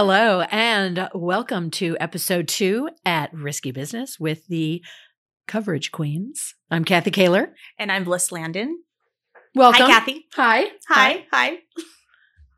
Hello, and welcome to episode two at Risky Business with the Coverage Queens. I'm Kathy Kaler. And I'm Bliss Landon. Welcome. Hi, Kathy. Hi. Hi. Hi.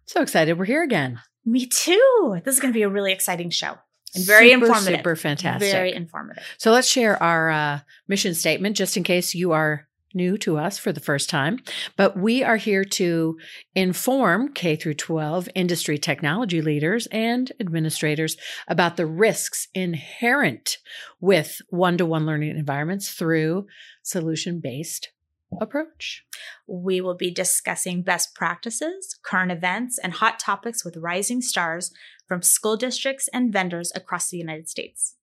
So excited we're here again. Me too. This is going to be a really exciting show and very Super, informative. Super fantastic. Very informative. So let's share our uh, mission statement just in case you are new to us for the first time. But we are here to inform K through 12 industry technology leaders and administrators about the risks inherent with one-to-one learning environments through solution-based approach. We will be discussing best practices, current events, and hot topics with rising stars from school districts and vendors across the United States.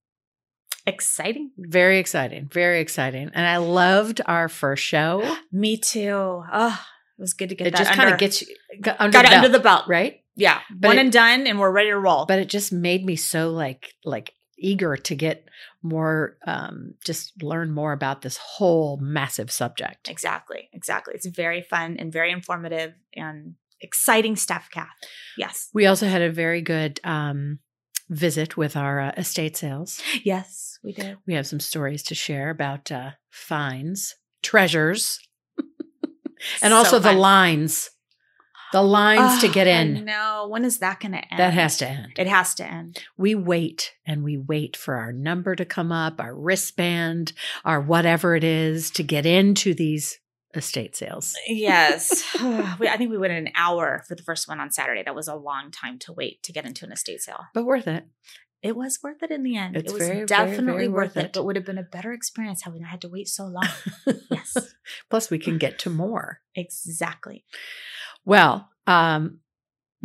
Exciting. Very exciting. Very exciting. And I loved our first show. Me too. Oh, it was good to get it that just under, kind of gets you got under, got the it under belt, the belt. right? Yeah. But One it- and done, and we're ready to roll. but it just made me so like like eager to get more um just learn more about this whole massive subject exactly. Exactly. It's very fun and very informative and exciting stuff, Kath. Yes. we also had a very good um visit with our uh, estate sales Yes, we did. we have some stories to share about uh fines treasures and So also the lines the lines to Oh, get in No, When is that going to end? that has to end It has to end. we wait and we wait for our number to come up, our wristband, our whatever it is to get into these estate sales. Yes. I think we went an hour for the first one on Saturday. That was a long time to wait to get into an estate sale. But worth it. It was worth it in the end. It's it was very, very, definitely very worth worth it, it. but would have been a better experience had we not had to wait so long. yes, Plus, we can get to more. exactly. Well, um,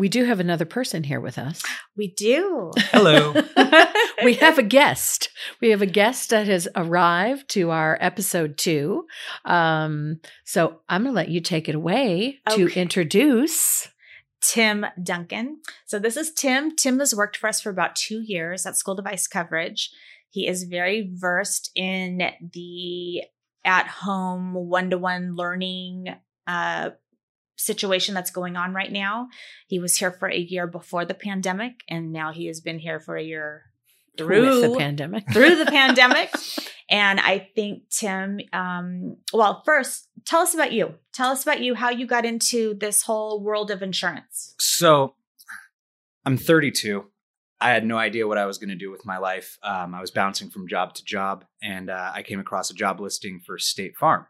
we do have another person here with us. We do. Hello. we have a guest. We have a guest that has arrived to our episode two. Um, so I'm going to let you take it away to introduce. Tim Duncan. So this is Tim. Tim has worked for us for about two years at school device coverage. He is very versed in the at home one to one learning uh, situation that's going on right now. He was here for a year before the pandemic, and now he has been here for a year through with the pandemic. through the pandemic. And I think Tim, um, well, first, tell us about you. Tell us about you, how you got into this whole world of insurance. so I'm 32. I had no idea what I was going to do with my life. Um, I was bouncing from job to job, and uh, I came across a job listing for State Farm.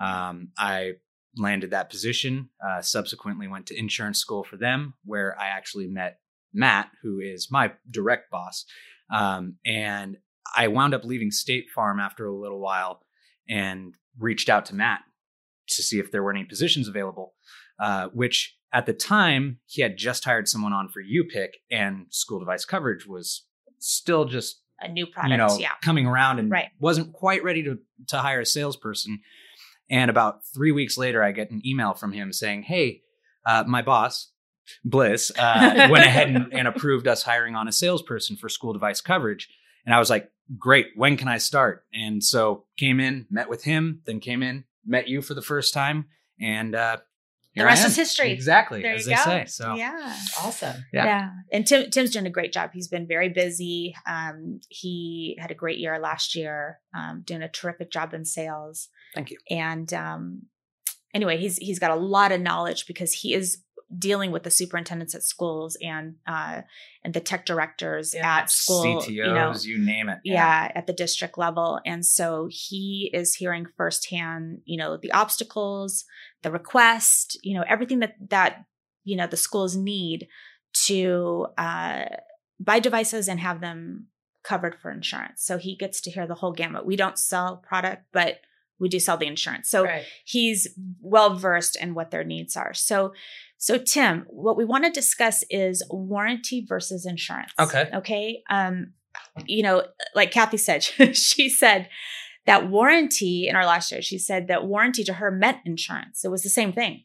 Um, I landed that position. Uh, subsequently, went to insurance school for them, where I actually met Matt, who is my direct boss. Um, and I wound up leaving State Farm after a little while, and reached out to Matt to see if there were any positions available. Uh, which at the time he had just hired someone on for UPIC, and school device coverage was still just A new product, you know yeah. coming around and Right. wasn't quite ready to to hire a salesperson. And about three weeks later, I get an email from him saying, "Hey, uh, my boss." Bliss uh, went ahead and, and approved us hiring on a salesperson for school device coverage. And I was like, great, when can I start? And so came in, met with him, then came in, met you for the first time. And uh, The here I rest is history. Exactly, There as you they go. say. So yeah. Awesome. Yeah. Yeah. And Tim Tim's doing a great job. He's been very busy. Um, he had a great year last year, um, doing a terrific job in sales. thank you. And um, anyway, he's he's got a lot of knowledge because he is dealing with the superintendents at schools and uh, and the tech directors Yeah. at school. CTOs, you know, you name it. yeah, at the district level. And so he is hearing firsthand, you know, the obstacles, the request, you know, everything that that you know the schools need to uh, buy devices and have them covered for insurance. So he gets to hear the whole gamut. We don't sell product, but we do sell the insurance. So Right. he's well versed in what their needs are. So so Tim, what we want to discuss is warranty versus insurance. Okay. Okay. Um you know, like Kathy said, she said that warranty in our last show, she said that warranty to her meant insurance. It was the same thing.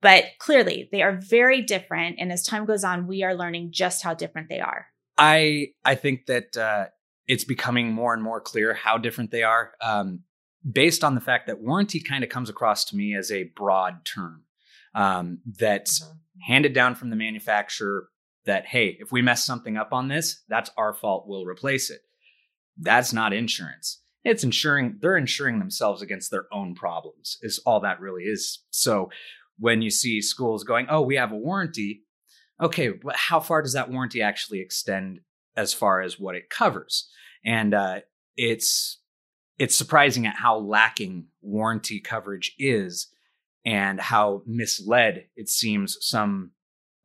But clearly, they are very different and as time goes on, we are learning just how different they are. I I think that uh, it's becoming more and more clear how different they are, um, based on the fact that warranty kind of comes across to me as a broad term um, that's handed down from the manufacturer that hey, if we mess something up on this, that's our fault. We'll replace it. That's not insurance. It's insuring, they're insuring themselves against their own problems, is all that really is. So when you see schools going, oh, we have a warranty, okay, but how far does that warranty actually extend as far as what it covers? And uh, it's it's surprising at how lacking warranty coverage is and how misled it seems some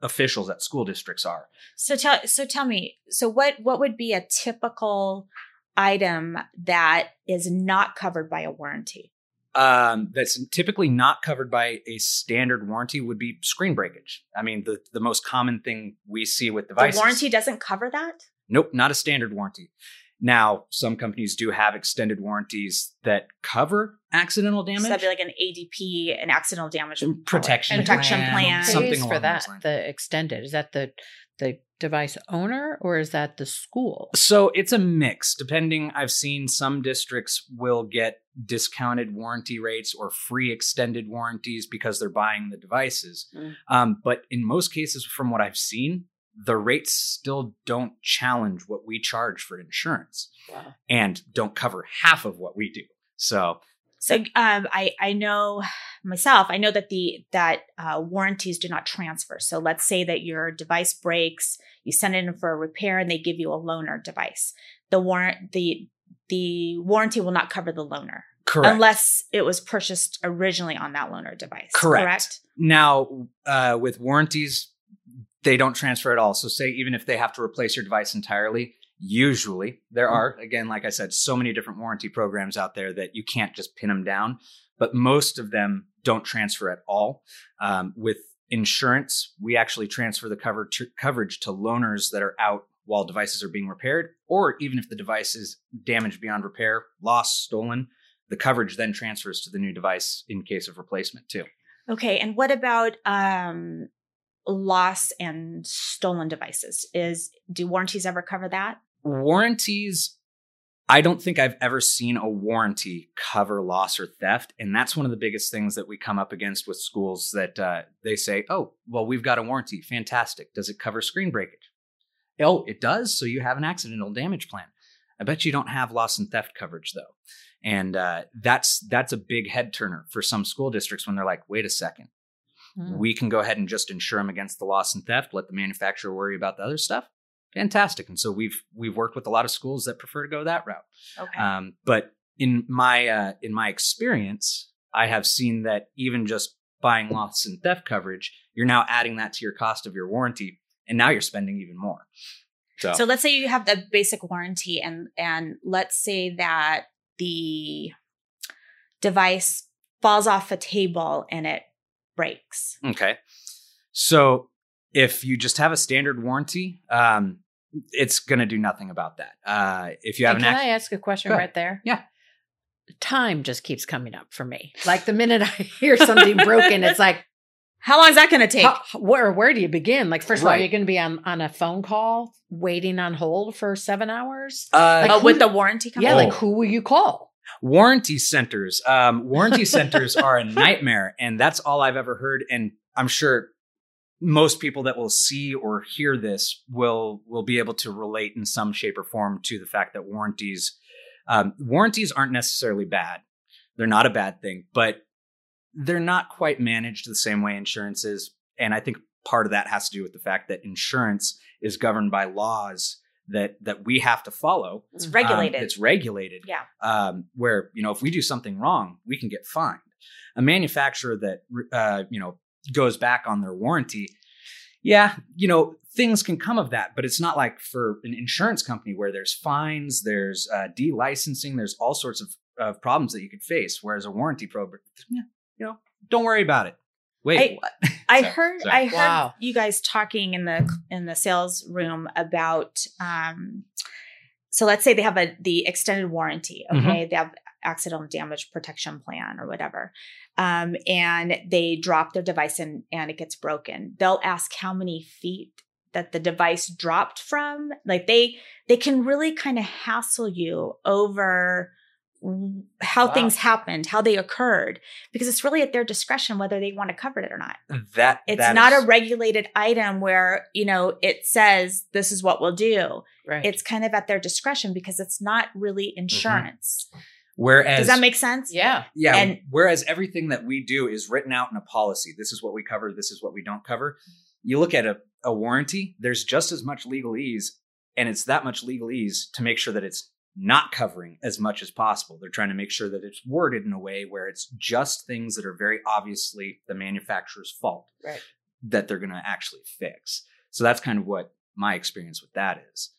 officials at school districts are. So tell so tell me, so what what would be a typical item that is not covered by a warranty? Um, that's typically not covered by a standard warranty would be screen breakage. I mean, the, the most common thing we see with devices. The warranty doesn't cover that? Nope, not a standard warranty. Now, some companies do have extended warranties that cover accidental damage. So that'd be like an ADP, an accidental damage protection protection plan. plan. Something for that. The extended is that the the device owner or is that the school? So it's a mix. Depending, I've seen some districts will get discounted warranty rates or free extended warranties because they're buying the devices. Mm. Um, but in most cases, from what I've seen, the rates still don't challenge what we charge for insurance wow. and don't cover half of what we do. So so um, I I know myself. I know that the that uh, warranties do not transfer. So let's say that your device breaks, you send it in for a repair, and they give you a loaner device. The warrant the the warranty will not cover the loaner. Correct. Unless it was purchased originally on that loaner device. Correct. correct? Now, uh, with warranties, they don't transfer at all. So, say even if they have to replace your device entirely, Usually, there are, again, like I said, so many different warranty programs out there that you can't just pin them down, but most of them don't transfer at all. Um, with insurance, we actually transfer the cover to, coverage to loaners that are out while devices are being repaired, or even if the device is damaged beyond repair, lost, stolen, the coverage then transfers to the new device in case of replacement too. Okay, and what about um, loss and stolen devices? Is do warranties ever cover that? warranties I don't think I've ever seen a warranty cover loss or theft. And that's one of the biggest things that we come up against with schools that uh, they say, oh, well, we've got a warranty. Fantastic. Does it cover screen breakage? Oh, it does. So you have an accidental damage plan. I bet you don't have loss and theft coverage though. And uh, that's that's a big head turner for some school districts when they're like, wait a second, mm. we can go ahead and just insure them against the loss and theft, let the manufacturer worry about the other stuff fantastic. And so we've we've worked with a lot of schools that prefer to go that route. Okay. Um, but in my uh, in my experience, I have seen that even just buying loss and theft coverage, you're now adding that to your cost of your warranty, and now you're spending even more. So, so let's say you have the basic warranty, and and let's say that the device falls off a table and it breaks. Okay. So if you just have a standard warranty, um, it's going to do nothing about that. Uh, if you have and an, can I ask a question right there? Yeah. Time just keeps coming up for me. Like the minute I hear something broken, it's like, how long is that going to take? How, where where do you begin? Like, first of all, you're going to be on on a phone call waiting on hold for seven hours. Uh, like, uh, with the warranty company. Yeah, like who will you call? Warranty centers. Um, warranty centers are a nightmare, and that's all I've ever heard. And I'm sure most people that will see or hear this will will be able to relate in some shape or form to the fact that warranties um, warranties aren't necessarily bad they're not a bad thing but they're not quite managed the same way insurance is and i think part of that has to do with the fact that insurance is governed by laws that that we have to follow it's regulated um, it's regulated yeah um, where you know if we do something wrong we can get fined a manufacturer that uh, you know goes back on their warranty, yeah, you know, things can come of that, but it's not like for an insurance company where there's fines, there's uh, delicensing, there's all sorts of, of problems that you could face. Whereas a warranty program, yeah, you know, don't worry about it. Wait, I, I heard sorry. I heard wow. you guys talking in the in the sales room about um so let's say they have a the extended warranty, mm-hmm. okay? Mm-hmm. They have accidental damage protection plan or whatever um, and they drop their device and, and it gets broken. They'll ask how many feet that the device dropped from. Like they they can really kind of hassle you over w- how Wow. things happened, how they occurred, because it's really at their discretion whether they want to cover it or not. That It's that not is- a regulated item where, you know, it says this is what we'll do. Right. It's kind of at their discretion because it's not really mm-hmm. insurance. whereas Does that make sense? yeah. Yeah. And- whereas everything that we do is written out in a policy. This is what we cover. This is what we don't cover. You look at a, a warranty, there's just as much legalese, and it's that much legalese to make sure that it's not covering as much as possible. They're trying to make sure that it's worded in a way where it's just things that are very obviously the manufacturer's fault Right. that they're going to actually fix. So that's kind of what my experience with that is.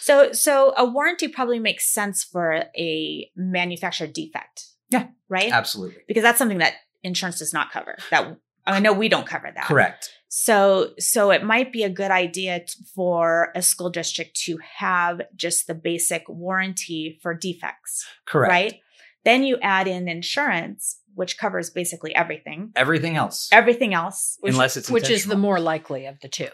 So, so a warranty probably makes sense for a manufacturer defect. Yeah. Right. Absolutely. Because that's something that insurance does not cover. That I know we don't cover that. Correct. So, so it might be a good idea t- for a school district to have just the basic warranty for defects, Correct. right? Then you add in insurance, which covers basically everything, Everything else, everything else. Which, unless it's which is the more likely of the two.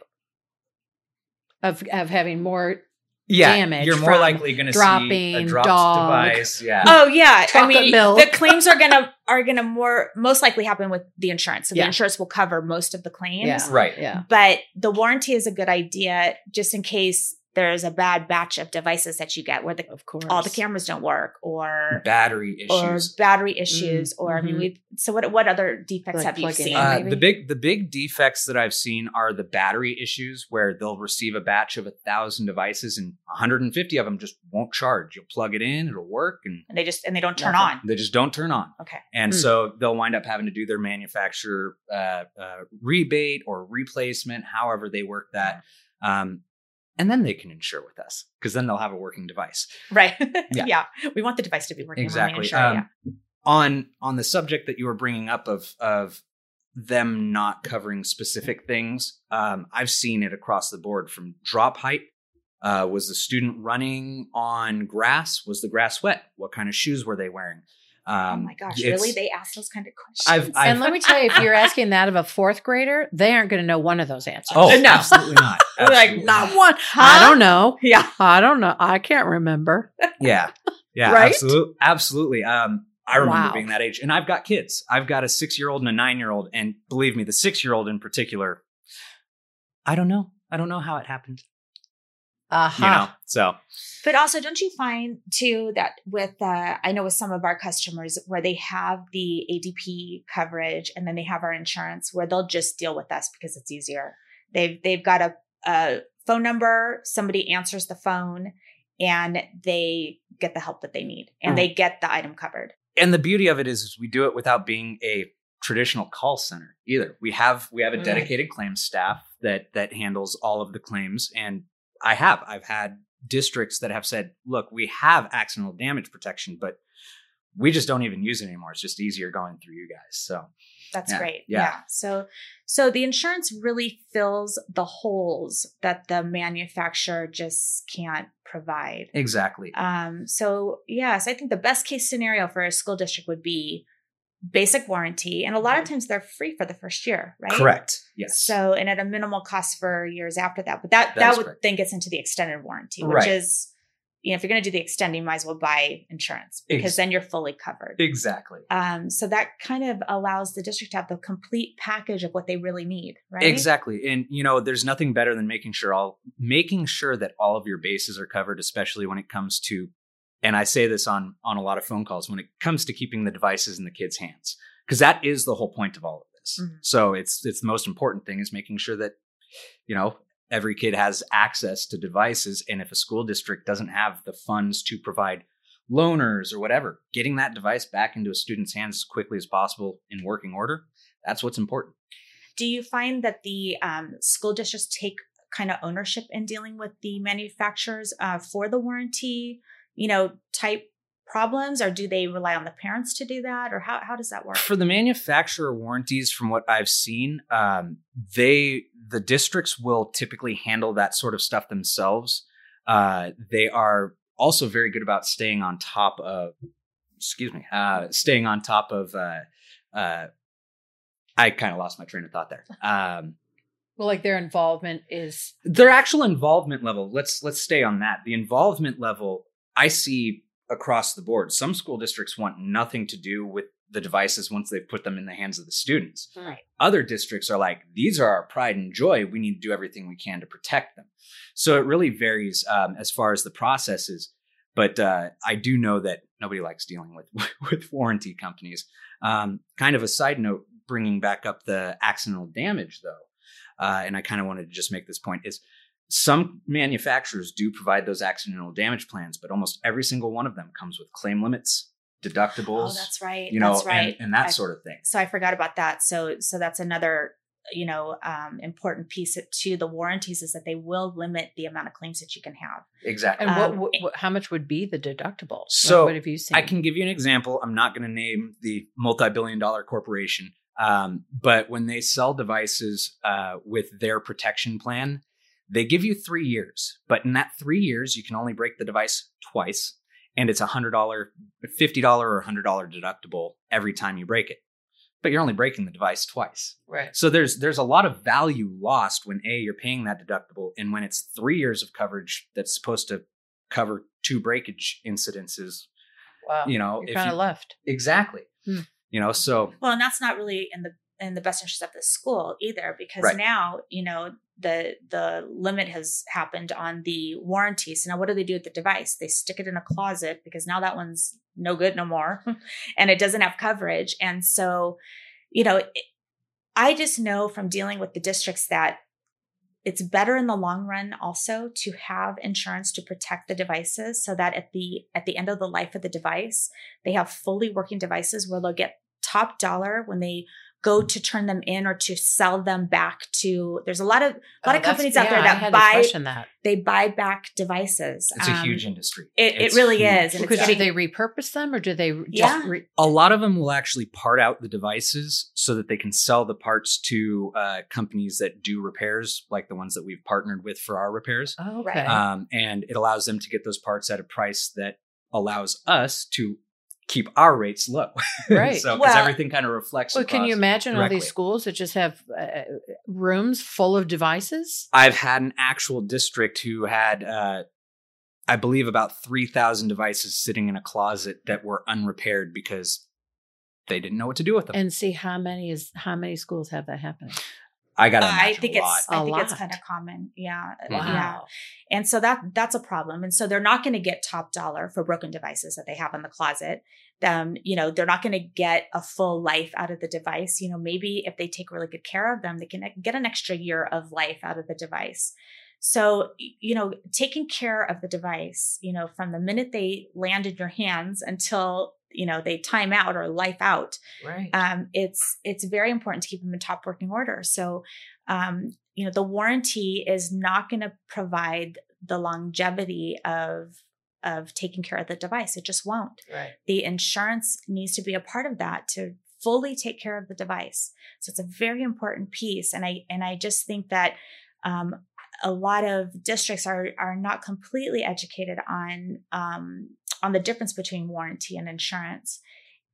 Of of having more yeah, damage you're more from likely going to see a dropping, dropped dog. device. Yeah. Oh yeah, I mean milk. the claims are gonna are gonna more most likely happen with the insurance. So Yeah. the insurance will cover most of the claims. Yeah. Right. yeah. But the warranty is a good idea just in case there's a bad batch of devices that you get where the Of course. all the cameras don't work or Battery issues or issues. battery issues or I mean mhm. we so what what other defects Like have you seen? Uh, the big the big defects that I've seen are the battery issues where they'll receive a batch of a thousand devices and 150 of them just won't charge. You'll plug it in, it'll work, and and they just and they don't turn Nothing. on. they just don't turn on. Okay. And Hmm. so they'll wind up having to do their manufacturer uh, uh, rebate or replacement, however they work that. Um, and then they can insure with us because then they'll have a working device. Right. Yeah. Yeah. We want the device to be working. exactly. insure, Um, yeah. On on the subject that you were bringing up of of them not covering specific things, um, I've seen it across the board from drop height. Uh, was the student running on grass? Was the grass wet? What kind of shoes were they wearing? Um, oh my gosh, really? They ask those kind of questions. I've- I've- and let me tell you, if you're asking that of a fourth grader, they aren't going to know one of those answers. Oh, No. absolutely not. We're like, not not. one. I don't know. yeah. I don't know. I can't remember. Yeah, yeah, Right? absolutely, absolutely. Um, I remember Wow. being that age, and I've got kids. I've got a six-year-old and a nine-year-old, and believe me, the six-year-old in particular, I don't know. I don't know how it happened. Aha. You know, so But also, don't you find too that with uh, I know with some of our customers where they have the ADP coverage and then they have our insurance where they'll just deal with us because it's easier. They've they've got a, a phone number, somebody answers the phone, and they get the help that they need and Mm. they get the item covered. and the beauty of it is, is we do it without being a traditional call center either. We have we have a Mm. dedicated claims staff that that handles all of the claims, and I have I've had districts that have said, "Look, we have accidental damage protection, but we just don't even use it anymore. It's just easier going through you guys." So That's Yeah, great. yeah. Yeah. So so the insurance really fills the holes that the manufacturer just can't provide. exactly, Um, so yes, I think the best case scenario for a school district would be basic warranty. And a lot of times they're free for the first year, right? correct. Yes. So and at a minimal cost for years after that. But that That that, would correct. then gets into the extended warranty, which Right. is you know, if you're gonna do the extending, you might as well buy insurance because Ex- then you're fully covered. exactly. Um, so that kind of allows the district to have the complete package of what they really need, right? Exactly. And you know, there's nothing better than making sure all making sure that all of your bases are covered, especially when it comes to and I say this on on a lot of phone calls when it comes to keeping the devices in the kids' hands. Because that is the whole point of all this. Mhm. So it's it's the most important thing is making sure that, you know, every kid has access to devices. And if a school district doesn't have the funds to provide loaners or whatever, getting that device back into a student's hands as quickly as possible in working order, that's what's important. Do you find that the um, school districts take kind of ownership in dealing with the manufacturers uh, for the warranty, you know, type problems, or do they rely on the parents to do that, or how how does that work? For the manufacturer warranties, from what I've seen, um, they the districts will typically handle that sort of stuff themselves. Uh, they are also very good about staying on top of, excuse me, uh, staying on top of. Uh, uh, I kind of lost my train of thought there. Um, Well, like their involvement is their actual involvement level let's let's stay on that the involvement level i see across the board. Some school districts want nothing to do with the devices once they've put them in the hands of the students. Right. Other districts are like, these are our pride and joy. We need to do everything we can to protect them. So it really varies um, as far as the process is. But uh, I do know that nobody likes dealing with with warranty companies. Um, kind of a side note, bringing back up the accidental damage though, uh, and I kind of wanted to just make this point is some manufacturers do provide those accidental damage plans, but almost every single one of them comes with claim limits, deductibles. Oh, that's right. You know, that's right. and, and that I- sort of thing. so I forgot about that. So so that's another you know um, important piece to the warranties is that they will limit the amount of claims that you can have. Exactly. And what, Um, what, what- how much would be the deductible? What- So, what, have you seen? I can give you an example. I'm not going to name the multi-billion dollar corporation, um, but when they sell devices uh, with their protection plan, they give you three years. But in that three years, you can only break the device twice, and it's a hundred dollar, fifty dollar, or hundred dollar deductible every time you break it. But you're only breaking the device twice. right. So there's there's a lot of value lost when a you're paying that deductible, and when it's three years of coverage that's supposed to cover two breakage incidences. Wow. You know, You're if kind of left. Exactly. Hmm. You know, so Well, and that's not really in the in the best interest of the school either, because Right. now you know the the limit has happened on the warranty. So now, what do they do with the device? They stick it in a closet because now that one's no good no more, and it doesn't have coverage. And so, you know, it, I just know from dealing with the districts that it's better in the long run also to have insurance to protect the devices so that at the at the end of the life of the device they have fully working devices where they'll get top dollar when they go to turn them in or to sell them back to there's a lot of a lot Oh, of that's- companies out yeah, there that buy that. they buy back devices it's a Um, huge industry. it- it really huge. is, and Because do they repurpose them or do they just Yeah. re- A lot of them will actually part out the devices so that they can sell the parts to uh, companies that do repairs, like the ones that we've partnered with for our repairs. oh, okay. Um, and it allows them to get those parts at a price that allows us to keep our rates low. Right. so because Well- everything kind of reflects. well, can you across- imagine all these schools that just have uh, rooms full of devices? I've had an actual district who had, uh, I believe, about 3,000 devices sitting in a closet that were unrepaired because they didn't know what to do with them. And see how many is how many schools have that happening? I got to I think it's A I think it's kind of common. Yeah. Wow. Yeah. And so that that's a problem. And so they're not going to get top dollar for broken devices that they have in the closet. Um, you know, they're not going to get a full life out of the device. You know, maybe if they take really good care of them, they can get an extra year of life out of the device. So, you know, taking care of the device, you know, from the minute they land in your hands until, you know, they time out or life out, Right. um, it's it's very important to keep them in top working order. So, um, you know, the warranty is not going to provide the longevity of of taking care of the device. It just won't. right. The insurance needs to be a part of that to fully take care of the device. So it's a very important piece, and I and I just think that. Um, a lot of districts are are not completely educated on um, on the difference between warranty and insurance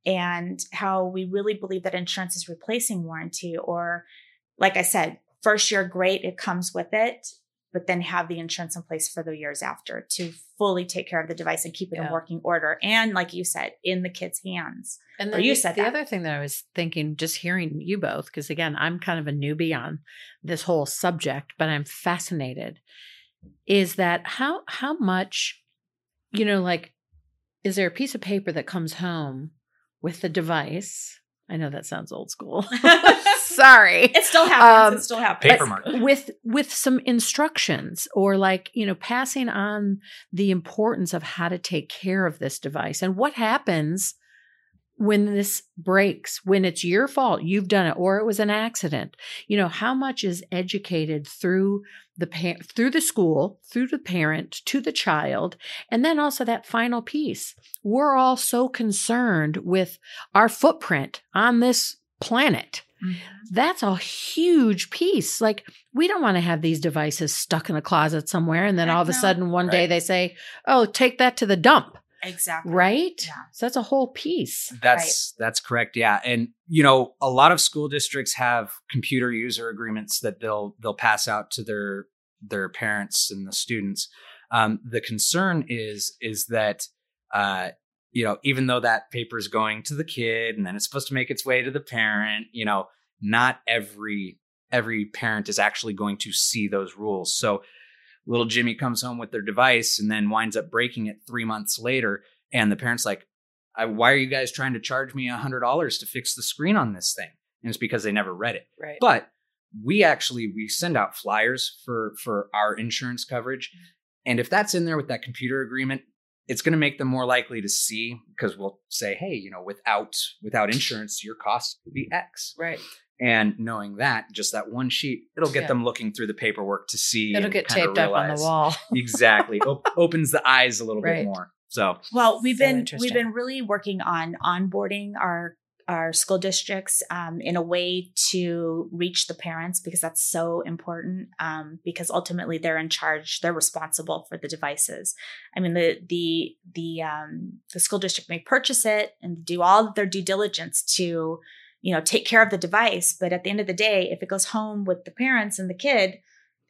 and how we really believe that insurance is replacing warranty or like i said first year great it comes with it but then have the insurance in place for the years after to fully take care of the device and keep it Yeah. in working order and like you said in the kids hands And then you the, said the that. other thing that I was thinking, just hearing you both, because again, I'm kind of a newbie on this whole subject, but I'm fascinated. Is that how how much, you know, like, is there a piece of paper that comes home with the device? I know that sounds old school. Sorry. it still happens Um, it still happens Paper mark. with with some instructions or like you know passing on the importance of how to take care of this device and what happens when this breaks when it's your fault you've done it or it was an accident you know how much is educated through the pa- through the school through the parent to the child and then also that final piece we're all so concerned with our footprint on this planet Mhm. that's a huge piece. Like, we don't want to have these devices stuck in a closet somewhere. And then Heck all of a no. sudden, one day they say, oh, take that to the dump. Exactly Right? Yeah. So that's a whole piece. That's that's correct. Yeah, and you know, a lot of school districts have computer user agreements that they'll they'll pass out to their their parents and the students. Um, the concern is is that uh, you know, even though that paper is going to the kid and then it's supposed to make its way to the parent, you know, not every every parent is actually going to see those rules. So little Jimmy comes home with their device and then winds up breaking it three months later. And the parent's like, why are you guys trying to charge me a hundred dollars to fix the screen on this thing? And it's because they never read it. Right. But we actually we send out flyers for for our insurance coverage. And if that's in there with that computer agreement, it's going to make them more likely to see because we'll say, hey, you know, without without insurance, your cost would be X. right. And knowing that, just that one sheet, it'll get Yeah. them looking through the paperwork to see. It'll get taped up on the wall. exactly. Op- opens the eyes a little Right. bit more. So Well, we've So been we've been really working on onboarding our our school districts um, in a way to reach the parents because that's so important. Um, because ultimately they're in charge, they're responsible for the devices. I mean, the the the um, the school district may purchase it and do all their due diligence to you know take care of the device, but at the end of the day, if it goes home with the parents and the kid,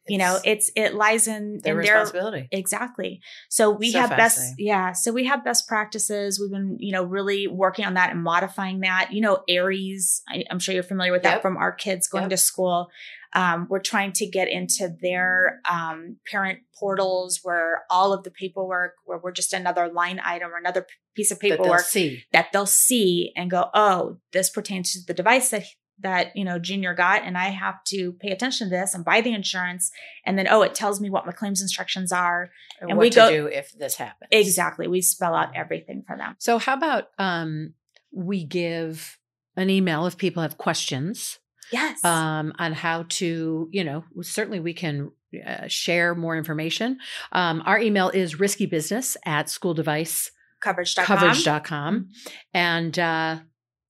you know, It's it lies in their in their responsibility. Exactly. So we So have best, yeah. So we have best practices. We've been, you know, really working on that and modifying that. You know, Aries. I, I'm sure you're familiar with that from our kids going Yep. to school. Um, we're trying to get into their um, parent portals where all of the paperwork, where we're just another line item or another p- piece of That they'll paperwork that they'll see and go, oh, this pertains to the device that that you know Junior got, and I have to pay attention to this and buy the insurance. And then, oh, it tells me what my claims instructions are. And, And what we to go- do if this happens. Exactly, we spell out everything for them. So how about um we give an email if people have questions Yes, um on how to, you know, certainly we can uh, share more information. Um our email is riskybusiness at schooldevicecoverage.com. coverage.com. Coverage.com. And uh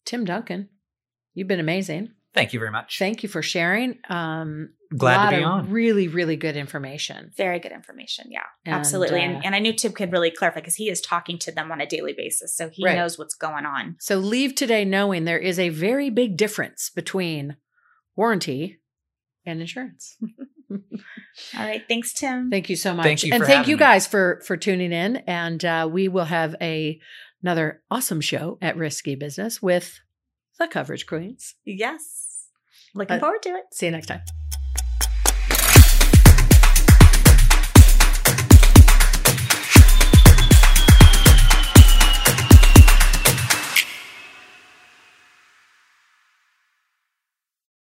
Tim Duncan, you've been amazing. thank you very much. Thank you for sharing. Um Glad lot to be of on. Really, really good information. Very good information. Yeah, And, absolutely. uh, And, and I knew Tim could really clarify because he is talking to them on a daily basis, so he Right. knows what's going on. So leave today knowing there is a very big difference between warranty and insurance. All right, thanks, Tim. Thank you so much. Thank you and for thank having you me. guys for for tuning in. And uh, we will have a another awesome show at Risky Business with the coverage queens. yes, looking Uh, forward to it. See you next time.